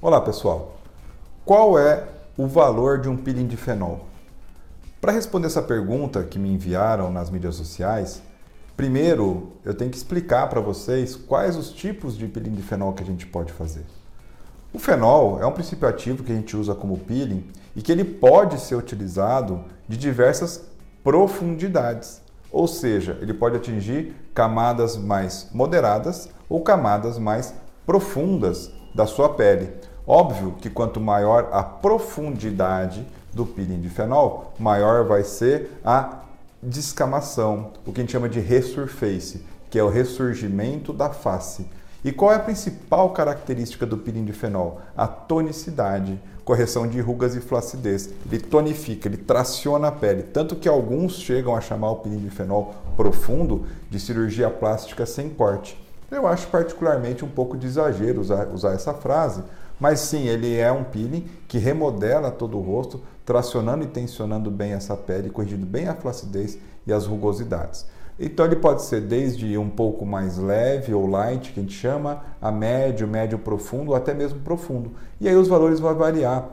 Olá pessoal, qual é o valor de um peeling de fenol? Para responder essa pergunta que me enviaram nas mídias sociais, primeiro eu tenho que explicar para vocês quais os tipos de peeling de fenol que a gente pode fazer. O fenol é um princípio ativo que a gente usa como peeling e que ele pode ser utilizado de diversas profundidades. Ou seja, ele pode atingir camadas mais moderadas ou camadas mais profundas da sua pele. Óbvio que quanto maior a profundidade do peeling de fenol, maior vai ser a descamação, o que a gente chama de resurface, que é o ressurgimento da face. E qual é a principal característica do peeling de fenol? A tonicidade, correção de rugas e flacidez. Ele tonifica, ele traciona a pele, tanto que alguns chegam a chamar o peeling de fenol profundo de cirurgia plástica sem corte. Eu acho particularmente um pouco de exagero usar, usar essa frase, mas sim, ele é um peeling que remodela todo o rosto, tracionando e tensionando bem essa pele, corrigindo bem a flacidez e as rugosidades. Então ele pode ser desde um pouco mais leve ou light, que a gente chama, a médio, médio profundo ou até mesmo profundo. E aí os valores vão variar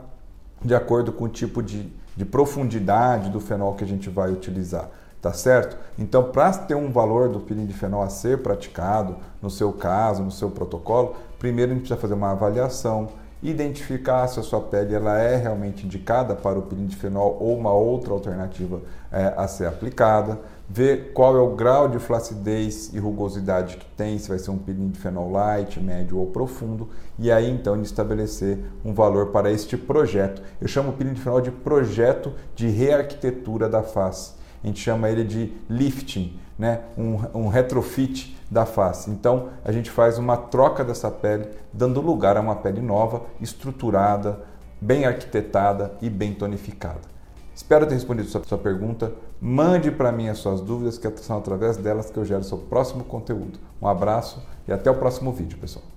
de acordo com o tipo de, de profundidade do fenol que a gente vai utilizar. Tá certo? Então, para ter um valor do peeling de fenol a ser praticado, no seu caso, no seu protocolo, primeiro a gente precisa fazer uma avaliação, identificar se a sua pele ela é realmente indicada para o peeling de fenol ou uma outra alternativa é, a ser aplicada, ver qual é o grau de flacidez e rugosidade que tem, se vai ser um peeling de fenol light, médio ou profundo, e aí então estabelecer um valor para este projeto. Eu chamo o peeling de fenol de projeto de rearquitetura da face. A gente chama ele de lifting, né? um, um retrofit da face. Então, a gente faz uma troca dessa pele, dando lugar a uma pele nova, estruturada, bem arquitetada e bem tonificada. Espero ter respondido a sua pergunta. Mande para mim as suas dúvidas, que são através delas que eu gero seu próximo conteúdo. Um abraço e até o próximo vídeo, pessoal.